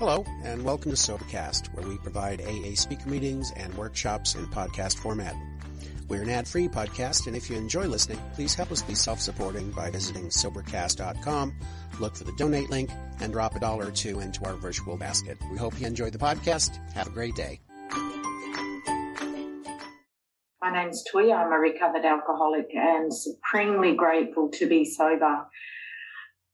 Hello, and welcome to Sobercast, where we provide AA speaker meetings and workshops in podcast format. We're an ad-free podcast, and if you enjoy listening, please help us be self-supporting by visiting Sobercast.com, look for the donate link, and drop a dollar or two into our virtual basket. We hope you enjoy the podcast. Have a great day. My name's Tui. I'm a recovered alcoholic and supremely grateful to be sober.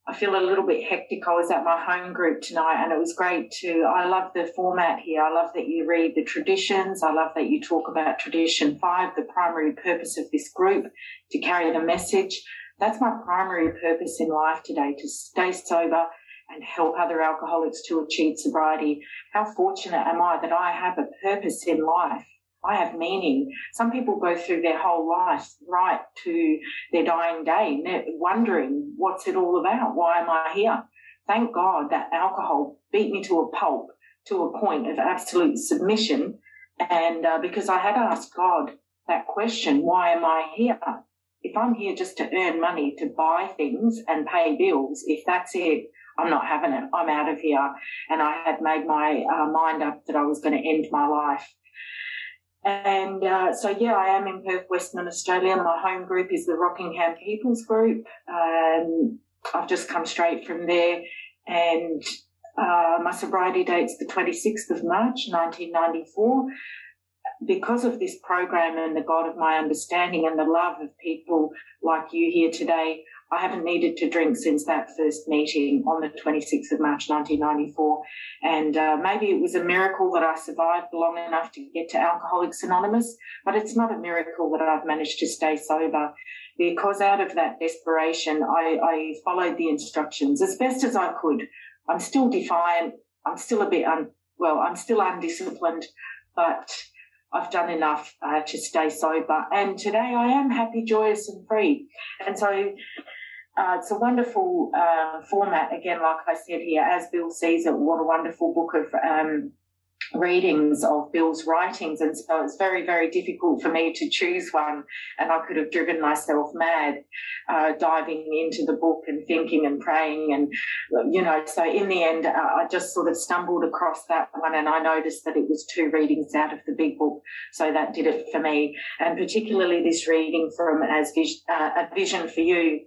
I feel a little bit hectic. I was at my home group tonight and it was great to, I love the format here. I love that you read the traditions. I love that you talk about tradition five, the primary purpose of this group to carry the message. That's my primary purpose in life today, to stay sober and help other alcoholics to achieve sobriety. How fortunate am I that I have a purpose in life I have meaning. Some people go through their whole life right to their dying day, wondering what's it all about? Why am I here? Thank God that alcohol beat me to a pulp, to a point of absolute submission. And uh, because I had asked God that question, why am I here? If I'm here just to earn money, to buy things and pay bills, if that's it, I'm not having it. I'm out of here. And I had made my uh, mind up that I was going to end my life. And uh, so, yeah, I am in Perth, Western Australia. My home group is the Rockingham People's Group. Um, I've just come straight from there, and uh, my sobriety date's the 26th of March, 1994. Because of this program and the God of my understanding and the love of people like you here today, I haven't needed to drink since that first meeting on the 26th of March 1994. And uh, maybe it was a miracle that I survived long enough to get to Alcoholics Anonymous, but it's not a miracle that I've managed to stay sober because out of that desperation, I, I followed the instructions as best as I could. I'm still defiant. I'm still a bit, un, well, I'm still undisciplined, but I've done enough uh, to stay sober. And today I am happy, joyous, and free. And so uh, it's a wonderful uh, format, again, like I said here, as Bill sees it, what a wonderful book of um, readings of Bill's writings. And so it's very, very difficult for me to choose one. And I could have driven myself mad uh, diving into the book and thinking and praying. And, you know, so in the end, uh, I just sort of stumbled across that one and I noticed that it was two readings out of the big book. So that did it for me. And particularly this reading from As Vis- uh, A Vision for You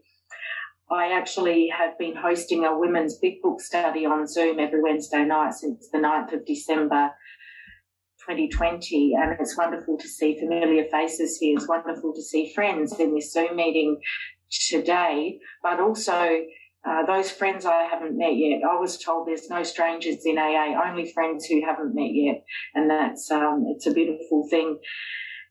I actually have been hosting a women's big book study on Zoom every Wednesday night since the 9th of December 2020. And it's wonderful to see familiar faces here. It's wonderful to see friends in this Zoom meeting today, but also uh, those friends I haven't met yet. I was told there's no strangers in AA, only friends who haven't met yet. And that's, um, it's a beautiful thing.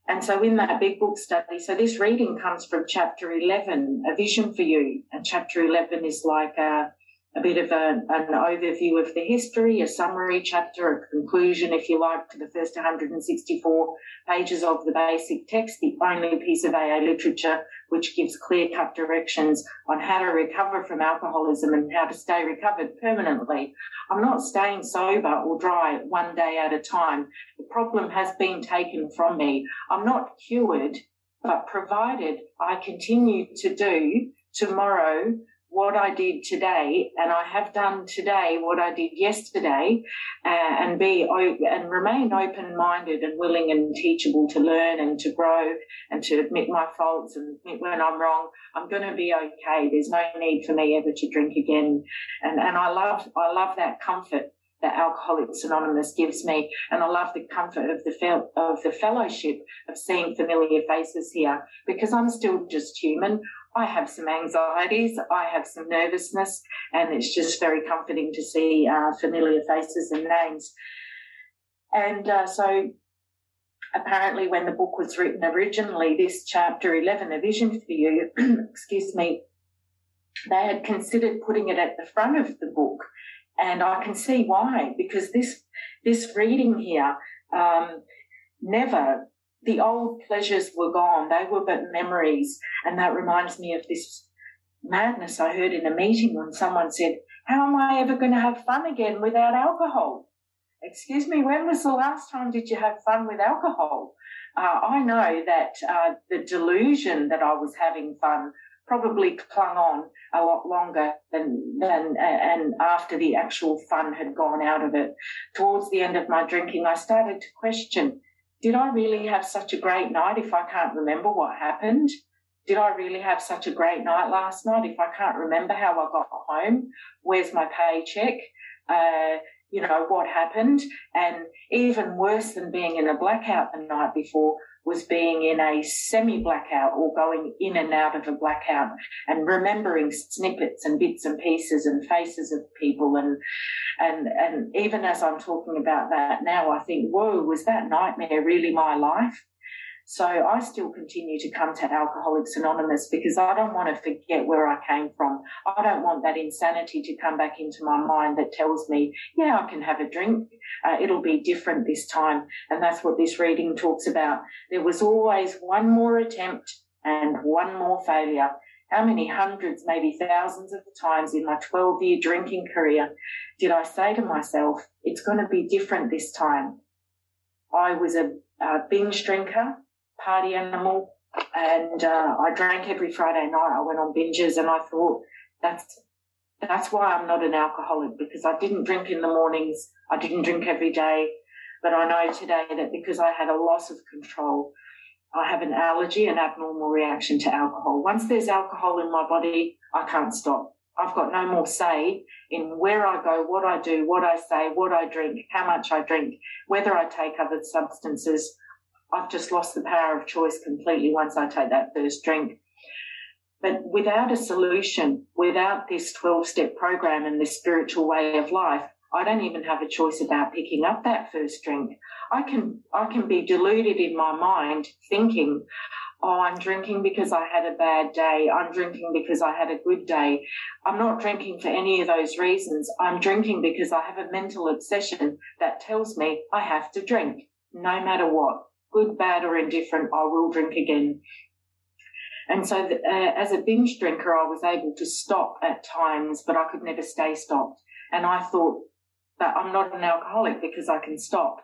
And so in that big book study, so this reading comes from chapter 11, A Vision for You. And chapter 11 is like a, a bit of a, an overview of the history, a summary chapter, a conclusion, if you like, to the first 164 pages of the basic text, the only piece of AA literature which gives clear cut directions on how to recover from alcoholism and how to stay recovered permanently. I'm not staying sober or dry one day at a time. The problem has been taken from me. I'm not cured, but provided I continue to do tomorrow what I did today, and I have done today what I did yesterday, uh, and be and remain open-minded and willing and teachable to learn and to grow and to admit my faults and admit when I'm wrong. I'm going to be okay. There's no need for me ever to drink again, and and I love I love that comfort that Alcoholics Anonymous gives me, and I love the comfort of the fel- of the fellowship of seeing familiar faces here because I'm still just human. I have some anxieties, I have some nervousness, and it's just very comforting to see uh, familiar faces and names. And uh, so, apparently, when the book was written originally, this chapter 11, A Vision for You, excuse me, they had considered putting it at the front of the book. And I can see why, because this, this reading here, um, never the old pleasures were gone. They were but memories. And that reminds me of this madness I heard in a meeting when someone said, How am I ever going to have fun again without alcohol? Excuse me, when was the last time did you have fun with alcohol? Uh, I know that uh, the delusion that I was having fun probably clung on a lot longer than than and after the actual fun had gone out of it. Towards the end of my drinking, I started to question: Did I really have such a great night if I can't remember what happened? Did I really have such a great night last night if I can't remember how I got home? Where's my paycheck? Uh, you know, what happened. And even worse than being in a blackout the night before was being in a semi blackout or going in and out of a blackout and remembering snippets and bits and pieces and faces of people. And, and, and even as I'm talking about that now, I think, whoa, was that nightmare really my life? So I still continue to come to Alcoholics Anonymous because I don't want to forget where I came from. I don't want that insanity to come back into my mind that tells me, yeah, I can have a drink. Uh, it'll be different this time. And that's what this reading talks about. There was always one more attempt and one more failure. How many hundreds, maybe thousands of times in my 12 year drinking career did I say to myself, it's going to be different this time? I was a, a binge drinker party animal, and uh, I drank every Friday night. I went on binges, and I thought that's that's why I'm not an alcoholic because I didn't drink in the mornings. I didn't drink every day, but I know today that because I had a loss of control, I have an allergy, an abnormal reaction to alcohol. Once there's alcohol in my body, I can't stop. I've got no more say in where I go, what I do, what I say, what I drink, how much I drink, whether I take other substances. I've just lost the power of choice completely once I take that first drink. But without a solution, without this 12 step program and this spiritual way of life, I don't even have a choice about picking up that first drink. I can, I can be deluded in my mind thinking, oh, I'm drinking because I had a bad day. I'm drinking because I had a good day. I'm not drinking for any of those reasons. I'm drinking because I have a mental obsession that tells me I have to drink no matter what good, bad, or indifferent, I will drink again. And so, uh, as a binge drinker, I was able to stop at times, but I could never stay stopped. And I thought that I'm not an alcoholic because I can stop.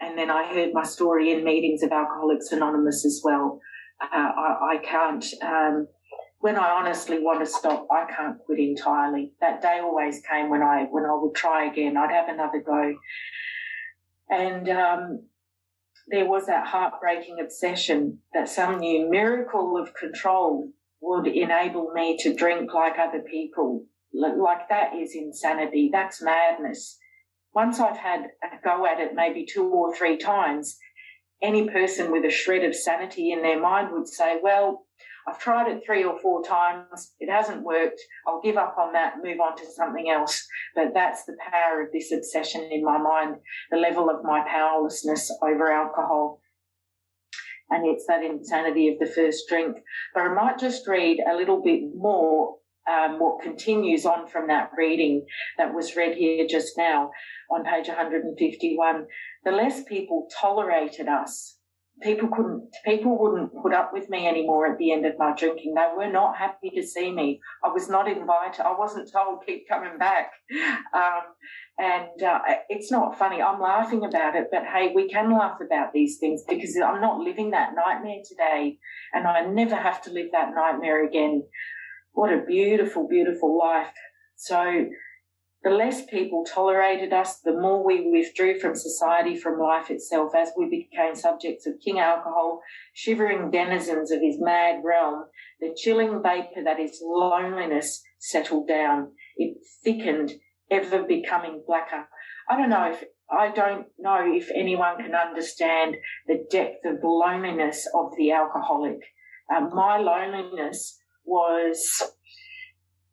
And then I heard my story in meetings of Alcoholics Anonymous as well. Uh, I, I, can't, um, when I honestly want to stop, I can't quit entirely. That day always came when I, when I would try again. I'd have another go. And, um, there was that heartbreaking obsession that some new miracle of control would enable me to drink like other people. Like that is insanity. That's madness. Once I've had a go at it maybe two or three times, any person with a shred of sanity in their mind would say, well, I've tried it three or four times. It hasn't worked. I'll give up on that, move on to something else. But that's the power of this obsession in my mind, the level of my powerlessness over alcohol. And it's that insanity of the first drink. But I might just read a little bit more um, what continues on from that reading that was read here just now on page 151. The less people tolerated us, people couldn't people wouldn't put up with me anymore at the end of my drinking. They were not happy to see me. I was not invited i wasn't told keep coming back. Um, and uh, it's not funny. I'm laughing about it but hey we can laugh about these things because i'm not living that nightmare today and i never have to live that nightmare again. What a beautiful beautiful life. So the less people tolerated us, the more we withdrew from society, from life itself, as we became subjects of King Alcohol, shivering denizens of his mad realm. The chilling vapour that is loneliness settled down. It thickened, ever becoming blacker. I don't know if I don't know if anyone can understand the depth of the loneliness of the alcoholic. Uh, my loneliness was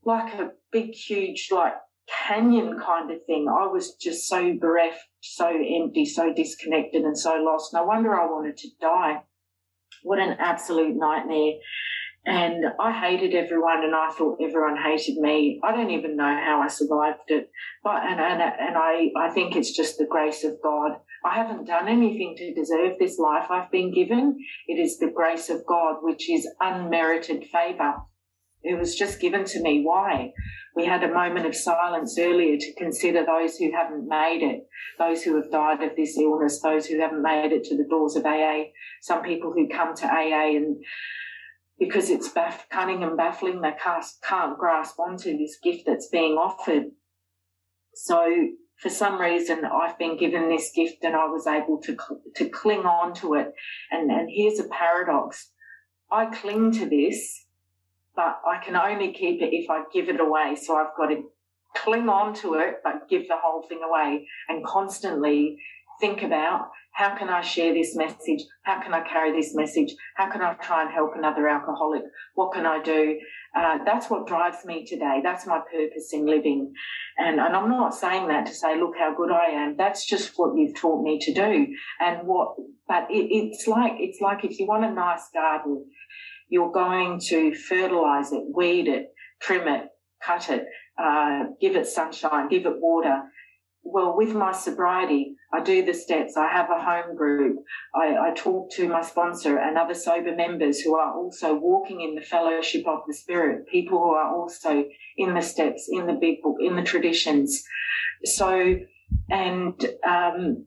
like a big, huge, like canyon kind of thing. I was just so bereft, so empty, so disconnected, and so lost. No wonder I wanted to die. What an absolute nightmare. And I hated everyone and I thought everyone hated me. I don't even know how I survived it. But, and, and, and I, I think it's just the grace of God. I haven't done anything to deserve this life I've been given. It is the grace of God, which is unmerited favor. It was just given to me. Why? We had a moment of silence earlier to consider those who haven't made it, those who have died of this illness, those who haven't made it to the doors of AA, some people who come to AA and because it's baff- cunning and baffling. They can't, can't grasp onto this gift that's being offered. So for some reason, I've been given this gift and I was able to, to cling on to it. And, and here's a paradox. I cling to this, but I can only keep it if I give it away. So I've got to cling on to it, but give the whole thing away and constantly think about how can I share this message? How can I carry this message? How can I try and help another alcoholic? What can I do? Uh, that's what drives me today. That's my purpose in living. And, and I'm not saying that to say, look how good I am. That's just what you've taught me to do. And what, but it, it's like, it's like if you want a nice garden, you're going to fertilize it, weed it, trim it, cut it, uh, give it sunshine, give it water. Well, with my sobriety, I do the steps. I have a home group. I, I, talk to my sponsor and other sober members who are also walking in the fellowship of the spirit, people who are also in the steps, in the big book, in the traditions. So, and, um,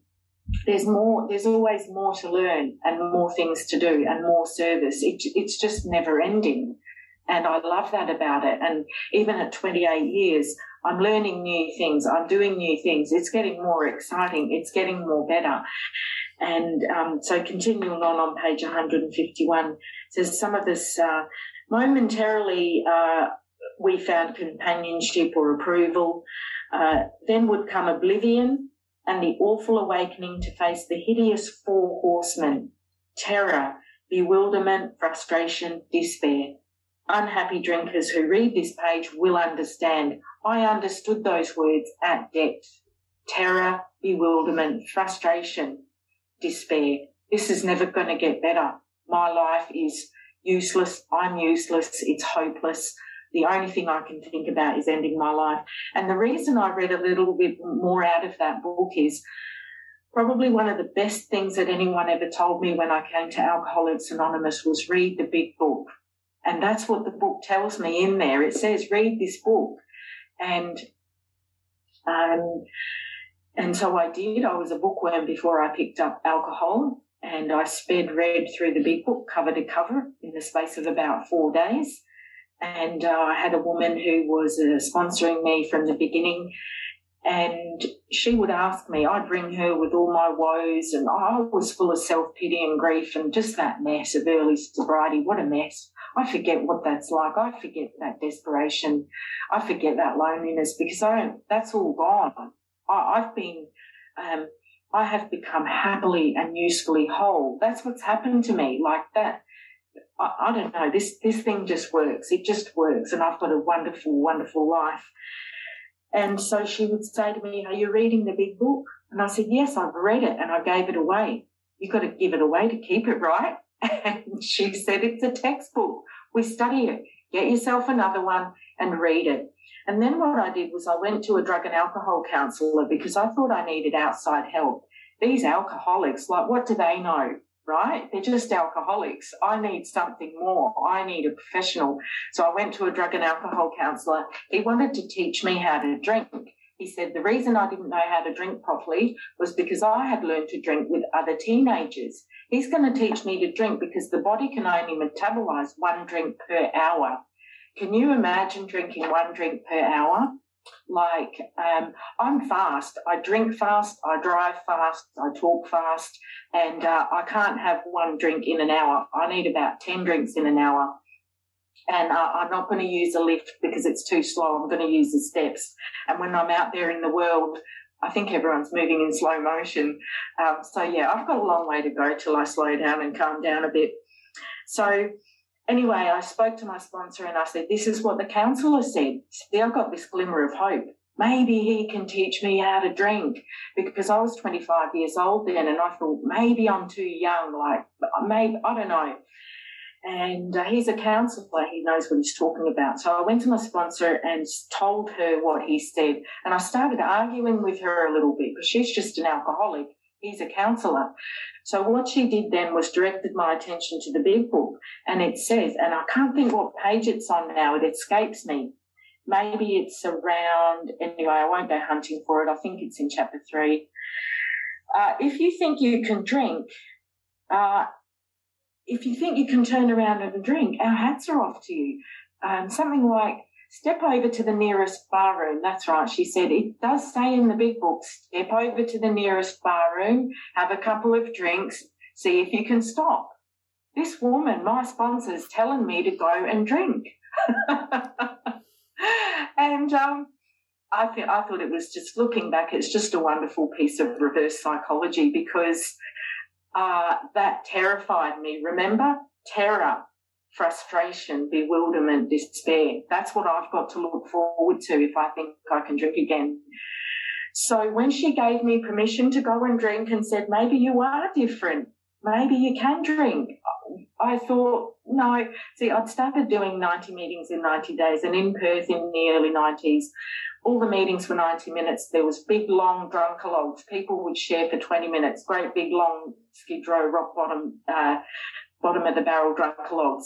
there's more, there's always more to learn and more things to do and more service. It, it's just never ending. And I love that about it. And even at 28 years, I'm learning new things. I'm doing new things. It's getting more exciting. It's getting more better. And um, so continuing on on page 151 says some of this uh, momentarily uh, we found companionship or approval. Uh, then would come oblivion and the awful awakening to face the hideous four horsemen terror, bewilderment, frustration, despair unhappy drinkers who read this page will understand. I understood those words at depth. Terror, bewilderment, frustration, despair. This is never going to get better. My life is useless. I'm useless. It's hopeless. The only thing I can think about is ending my life. And the reason I read a little bit more out of that book is probably one of the best things that anyone ever told me when I came to Alcoholics Anonymous was read the big book and that's what the book tells me in there. It says, read this book. And, um, and so I did. I was a bookworm before I picked up alcohol and I sped read through the big book cover to cover in the space of about four days. And uh, I had a woman who was uh, sponsoring me from the beginning and she would ask me, I'd bring her with all my woes, and I was full of self pity and grief and just that mess of early sobriety. What a mess. I forget what that's like. I forget that desperation. I forget that loneliness because I don't, that's all gone. I, have been, um, I have become happily and usefully whole. That's what's happened to me like that. I, I don't know. This, this thing just works. It just works. And I've got a wonderful, wonderful life. And so she would say to me, are you reading the big book? And I said, yes, I've read it and I gave it away. You've got to give it away to keep it, right? And she said, it's a textbook. We study it. Get yourself another one and read it. And then what I did was I went to a drug and alcohol counselor because I thought I needed outside help. These alcoholics, like, what do they know? Right? They're just alcoholics. I need something more. I need a professional. So I went to a drug and alcohol counselor. He wanted to teach me how to drink. He said the reason I didn't know how to drink properly was because I had learned to drink with other teenagers. He's going to teach me to drink because the body can only metabolize one drink per hour. Can you imagine drinking one drink per hour? Like, um, I'm fast. I drink fast. I drive fast. I talk fast. And uh, I can't have one drink in an hour. I need about 10 drinks in an hour. And uh, I'm not going to use a lift because it's too slow. I'm going to use the steps. And when I'm out there in the world, I think everyone's moving in slow motion. Um, so yeah, I've got a long way to go till I slow down and calm down a bit. So anyway, I spoke to my sponsor and I said, this is what the counsellor said. See, I've got this glimmer of hope. Maybe he can teach me how to drink because I was 25 years old then and I thought maybe I'm too young. Like maybe, I don't know and uh, he's a counsellor. He knows what he's talking about. So I went to my sponsor and told her what he said. And I started arguing with her a little bit because she's just an alcoholic. He's a counsellor. So what she did then was directed my attention to the big book. And it says, and I can't think what page it's on now. It escapes me. Maybe it's around, anyway, I won't go hunting for it. I think it's in chapter three. Uh, if you think you can drink, uh, if you think you can turn around and drink, our hats are off to you. Um, something like, step over to the nearest bar room. That's right. She said, it does say in the big book, step over to the nearest bar room, have a couple of drinks, see if you can stop. This woman, my sponsor, is telling me to go and drink. and um, I, th- I thought it was just looking back, it's just a wonderful piece of reverse psychology because uh, that terrified me. Remember? Terror, frustration, bewilderment, despair. That's what I've got to look forward to if I think I can drink again. So when she gave me permission to go and drink and said, maybe you are different, maybe you can drink, I thought, no. See, I'd started doing 90 meetings in 90 days and in Perth in the early 90s, all the meetings were 90 minutes. There was big, long drunkalogues. People would share for 20 minutes, great big, long skid row, rock bottom, uh, bottom of the barrel drunkalogues.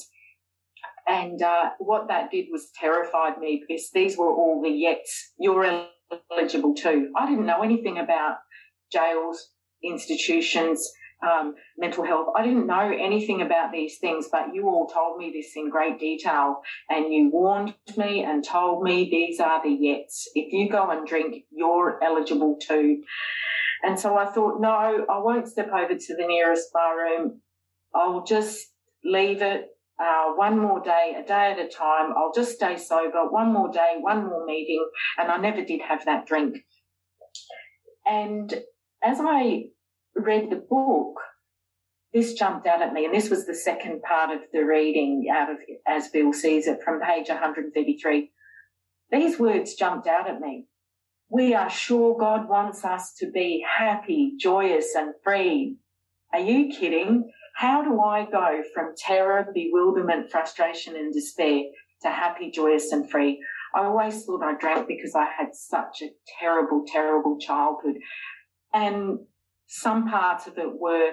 And uh, what that did was terrified me because these were all the yets. You're eligible too. I didn't know anything about jails, institutions, um, mental health. I didn't know anything about these things, but you all told me this in great detail and you warned me and told me these are the yets. If you go and drink, you're eligible too. And so I thought, no, I won't step over to the nearest bar room. I'll just leave it uh, one more day, a day at a time. I'll just stay sober, one more day, one more meeting. And I never did have that drink. And as I read the book, this jumped out at me, and this was the second part of the reading out of As Bill Sees It from page 133. These words jumped out at me. We are sure God wants us to be happy, joyous, and free. Are you kidding? How do I go from terror, bewilderment, frustration, and despair to happy, joyous, and free? I always thought I drank because I had such a terrible, terrible childhood. And some parts of it were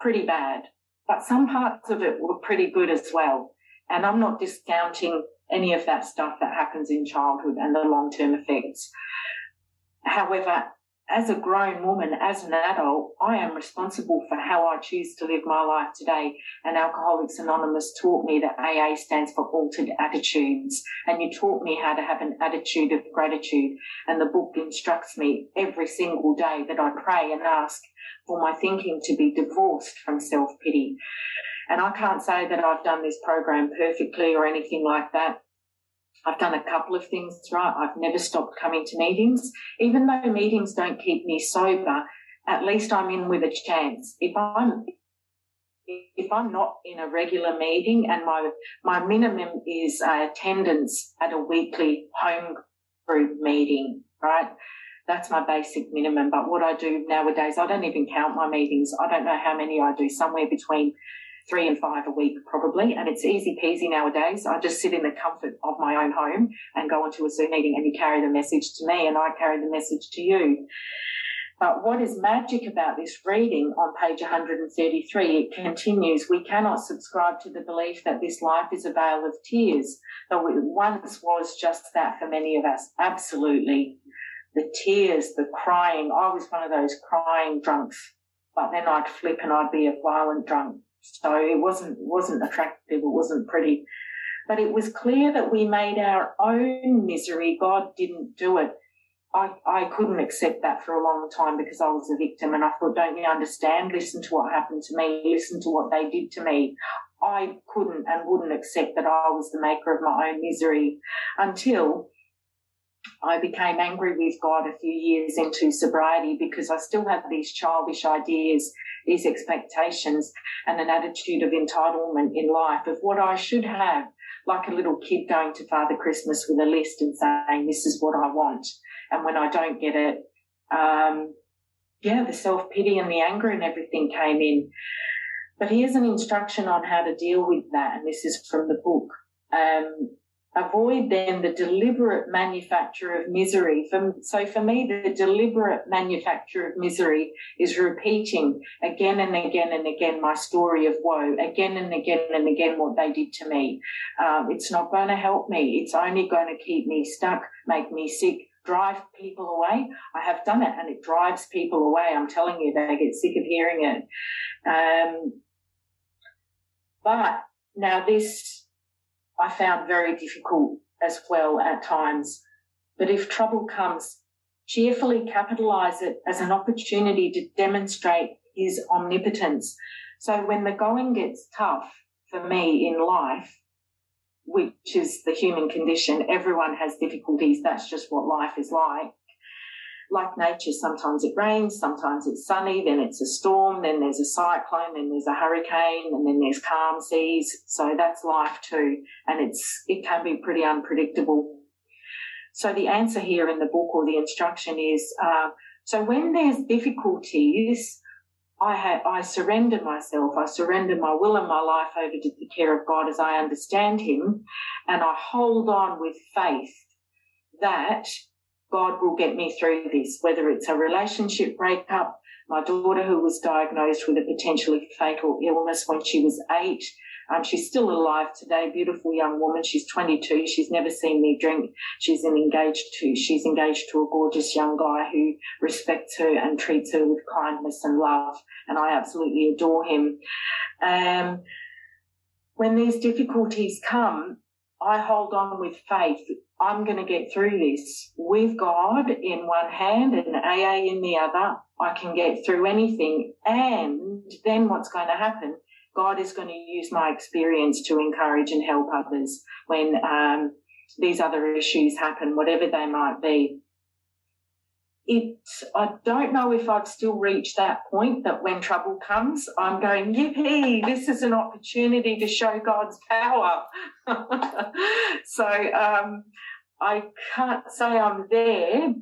pretty bad, but some parts of it were pretty good as well. And I'm not discounting any of that stuff that happens in childhood and the long term effects. However, as a grown woman, as an adult, I am responsible for how I choose to live my life today. And Alcoholics Anonymous taught me that AA stands for altered attitudes. And you taught me how to have an attitude of gratitude. And the book instructs me every single day that I pray and ask for my thinking to be divorced from self pity. And I can't say that I've done this program perfectly or anything like that. I've done a couple of things right. I've never stopped coming to meetings. Even though meetings don't keep me sober, at least I'm in with a chance. If I'm if I'm not in a regular meeting and my my minimum is attendance at a weekly home group meeting, right? That's my basic minimum. But what I do nowadays, I don't even count my meetings. I don't know how many I do, somewhere between three and five a week probably. And it's easy peasy nowadays. I just sit in the comfort of my own home and go into a Zoom meeting and you carry the message to me and I carry the message to you. But what is magic about this reading on page 133, it continues, we cannot subscribe to the belief that this life is a vale of tears, though it once was just that for many of us. Absolutely. The tears, the crying. I was one of those crying drunks, but then I'd flip and I'd be a violent drunk. So it wasn't wasn't attractive, it wasn't pretty. But it was clear that we made our own misery. God didn't do it. I, I couldn't accept that for a long time because I was a victim and I thought, don't you understand? Listen to what happened to me. Listen to what they did to me. I couldn't and wouldn't accept that I was the maker of my own misery until I became angry with God a few years into sobriety because I still had these childish ideas these expectations and an attitude of entitlement in life of what I should have, like a little kid going to Father Christmas with a list and saying, this is what I want. And when I don't get it, um, yeah, the self pity and the anger and everything came in. But here's an instruction on how to deal with that. And this is from the book. Um, avoid then the deliberate manufacture of misery. So for me, the deliberate manufacture of misery is repeating again and again and again my story of woe, again and again and again what they did to me. Um, it's not going to help me. It's only going to keep me stuck, make me sick, drive people away. I have done it and it drives people away. I'm telling you, they get sick of hearing it. Um, But now this I found very difficult as well at times. But if trouble comes, cheerfully capitalize it as an opportunity to demonstrate his omnipotence. So when the going gets tough for me in life, which is the human condition, everyone has difficulties. That's just what life is like. Like nature, sometimes it rains, sometimes it's sunny, then it's a storm, then there's a cyclone, then there's a hurricane, and then there's calm seas. So that's life too. And it's, it can be pretty unpredictable. So the answer here in the book or the instruction is, uh, so when there's difficulties, I have, I surrender myself. I surrender my will and my life over to the care of God as I understand Him. And I hold on with faith that God will get me through this, whether it's a relationship breakup, my daughter who was diagnosed with a potentially fatal illness when she was eight, um, she's still alive today, beautiful young woman. She's 22. She's never seen me drink. She's engaged to, she's engaged to a gorgeous young guy who respects her and treats her with kindness and love. And I absolutely adore him. Um, when these difficulties come, I hold on with faith. I'm going to get through this with God in one hand and AA in the other. I can get through anything. And then what's going to happen God is going to use my experience to encourage and help others when um, these other issues happen, whatever they might be. It, I don't know if I've still reached that point that when trouble comes, I'm going, yippee, this is an opportunity to show God's power. so um, I can't say I'm there,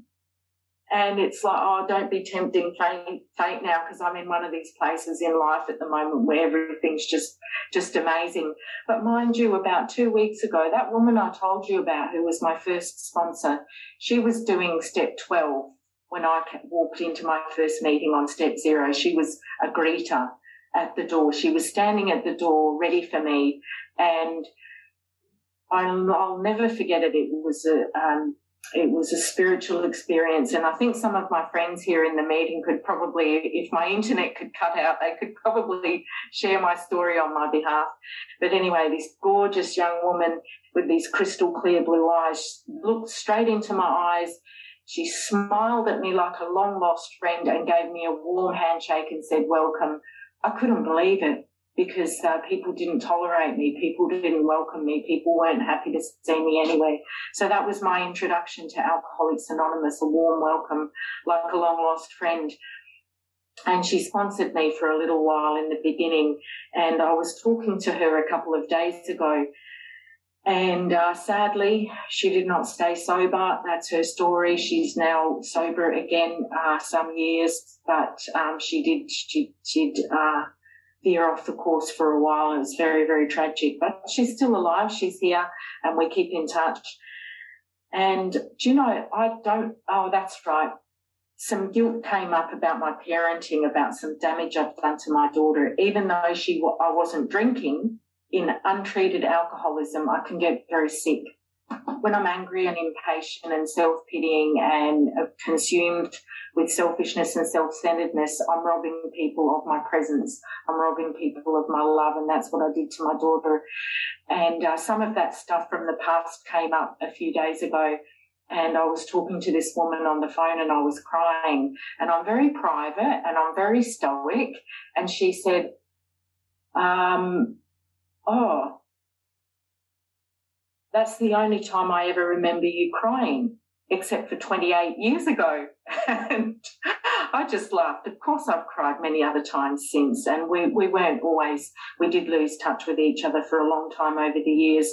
and it's like, oh, don't be tempting fate, fate now because I'm in one of these places in life at the moment where everything's just, just amazing. But mind you, about two weeks ago, that woman I told you about who was my first sponsor, she was doing step 12 when I walked into my first meeting on step zero. She was a greeter at the door. She was standing at the door ready for me and I'll, I'll never forget it. It was a, um, it was a spiritual experience. And I think some of my friends here in the meeting could probably, if my internet could cut out, they could probably share my story on my behalf. But anyway, this gorgeous young woman with these crystal clear blue eyes looked straight into my eyes. She smiled at me like a long lost friend and gave me a warm handshake and said, welcome. I couldn't believe it because uh, people didn't tolerate me, people didn't welcome me, people weren't happy to see me anyway. So that was my introduction to Alcoholics Anonymous, a warm welcome, like a long lost friend. And she sponsored me for a little while in the beginning. And I was talking to her a couple of days ago. And uh, sadly, she did not stay sober. That's her story. She's now sober again, uh, some years, but um, she did she did uh, veer off the course for a while. It was very, very tragic, but she's still alive. She's here and we keep in touch. And do you know, I don't, oh, that's right. Some guilt came up about my parenting, about some damage I've done to my daughter. Even though she, I wasn't drinking in untreated alcoholism, I can get very sick when I'm angry and impatient and self pitying and consumed with selfishness and self centeredness, I'm robbing people of my presence. I'm robbing people of my love. And that's what I did to my daughter. And uh, some of that stuff from the past came up a few days ago. And I was talking to this woman on the phone and I was crying. And I'm very private and I'm very stoic. And she said, um, Oh, that's the only time I ever remember you crying, except for 28 years ago. and I just laughed. Of course, I've cried many other times since, and we, we weren't always, we did lose touch with each other for a long time over the years.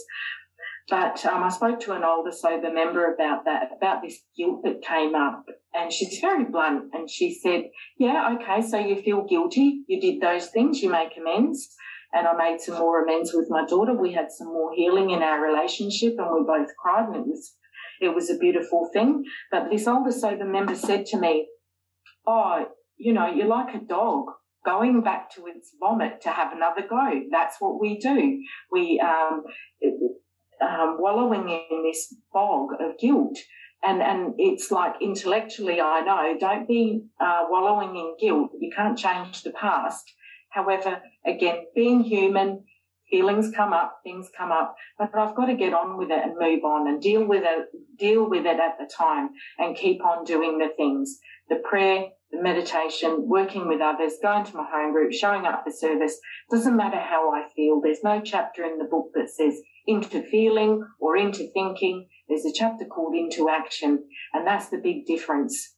But um, I spoke to an older sober member about that, about this guilt that came up. And she's very blunt. And she said, Yeah, okay, so you feel guilty. You did those things, you make amends and I made some more amends with my daughter. We had some more healing in our relationship and we both cried and it was, it was a beautiful thing. But this older sober member said to me, Oh, you know, you're like a dog going back to its vomit to have another go. That's what we do. We, um, um, wallowing in this bog of guilt. And, and it's like intellectually, I know, don't be uh, wallowing in guilt. You can't change the past However, again, being human, feelings come up, things come up, but I've got to get on with it and move on and deal with it, deal with it at the time and keep on doing the things. The prayer, the meditation, working with others, going to my home group, showing up for service. Doesn't matter how I feel. There's no chapter in the book that says into feeling or into thinking. There's a chapter called into action. And that's the big difference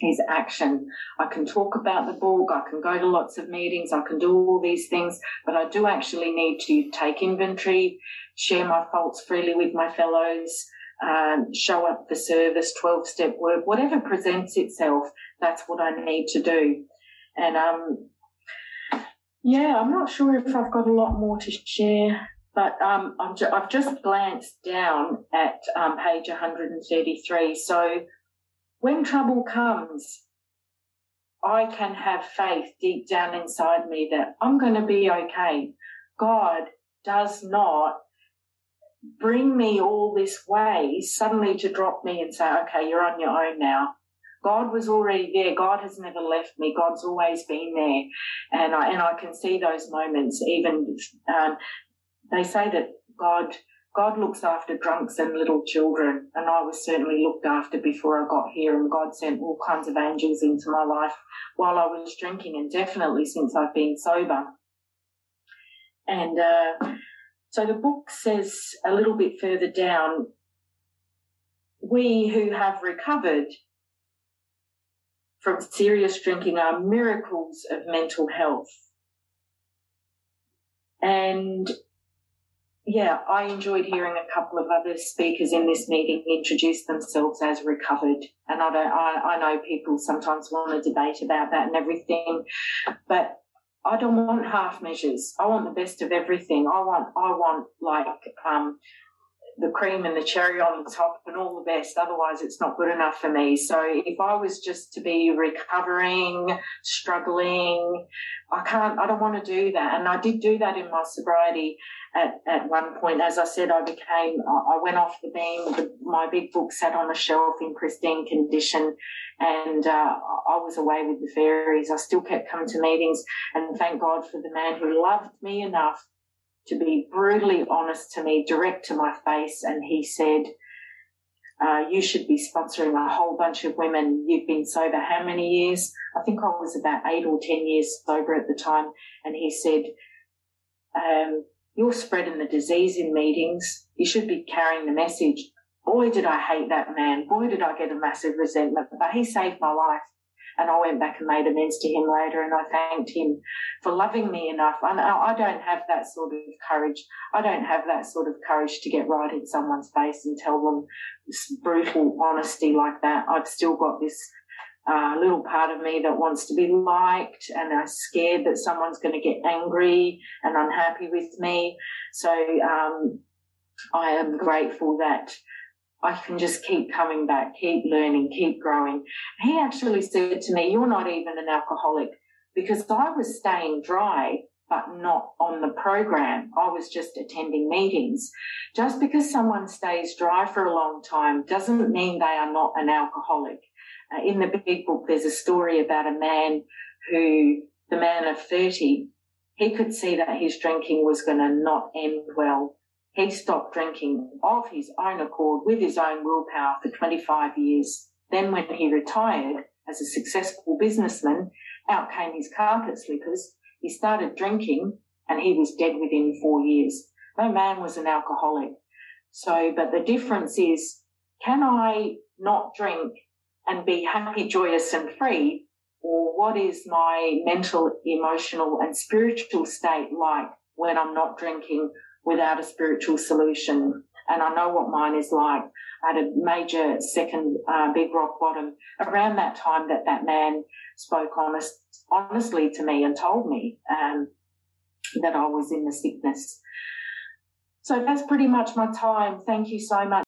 is action. I can talk about the book, I can go to lots of meetings, I can do all these things, but I do actually need to take inventory, share my faults freely with my fellows, um, show up for service, 12 step work, whatever presents itself, that's what I need to do. And, um, yeah, I'm not sure if I've got a lot more to share, but um, i have just glanced down at um, page 133. So when trouble comes, I can have faith deep down inside me that I'm going to be okay. God does not bring me all this way suddenly to drop me and say, okay, you're on your own now. God was already there. God has never left me. God's always been there. And I, and I can see those moments. Even, um, they say that God God looks after drunks and little children, and I was certainly looked after before I got here, and God sent all kinds of angels into my life while I was drinking, and definitely since I've been sober. And uh, so the book says a little bit further down we who have recovered from serious drinking are miracles of mental health. And yeah, I enjoyed hearing a couple of other speakers in this meeting introduce themselves as recovered. And I don't, I, I know people sometimes want to debate about that and everything, but I don't want half measures. I want the best of everything. I want, I want like, um, the cream and the cherry on the top and all the best. Otherwise, it's not good enough for me. So if I was just to be recovering, struggling, I can't, I don't want to do that. And I did do that in my sobriety at, at one point. As I said, I became, I went off the beam. The, my big book sat on a shelf in pristine condition and uh, I was away with the fairies. I still kept coming to meetings and thank God for the man who loved me enough to be brutally honest to me, direct to my face. And he said, uh, you should be sponsoring a whole bunch of women. You've been sober how many years? I think I was about eight or 10 years sober at the time. And he said, um, you're spreading the disease in meetings. You should be carrying the message. Boy, did I hate that man. Boy, did I get a massive resentment, but he saved my life. And I went back and made amends to him later and I thanked him for loving me enough. And I don't have that sort of courage. I don't have that sort of courage to get right in someone's face and tell them brutal honesty like that. I've still got this uh, little part of me that wants to be liked and I'm scared that someone's going to get angry and unhappy with me. So, um, I am grateful that I can just keep coming back, keep learning, keep growing. He actually said to me, You're not even an alcoholic because I was staying dry, but not on the program. I was just attending meetings. Just because someone stays dry for a long time doesn't mean they are not an alcoholic. Uh, in the big book, there's a story about a man who, the man of 30, he could see that his drinking was going to not end well he stopped drinking of his own accord with his own willpower for 25 years. Then when he retired as a successful businessman, out came his carpet slippers. He started drinking and he was dead within four years. No man was an alcoholic. So, but the difference is, can I not drink and be happy, joyous and free? Or what is my mental, emotional and spiritual state like when I'm not drinking without a spiritual solution. And I know what mine is like. I had a major second uh, big rock bottom around that time that that man spoke honest, honestly to me and told me um, that I was in the sickness. So that's pretty much my time. Thank you so much.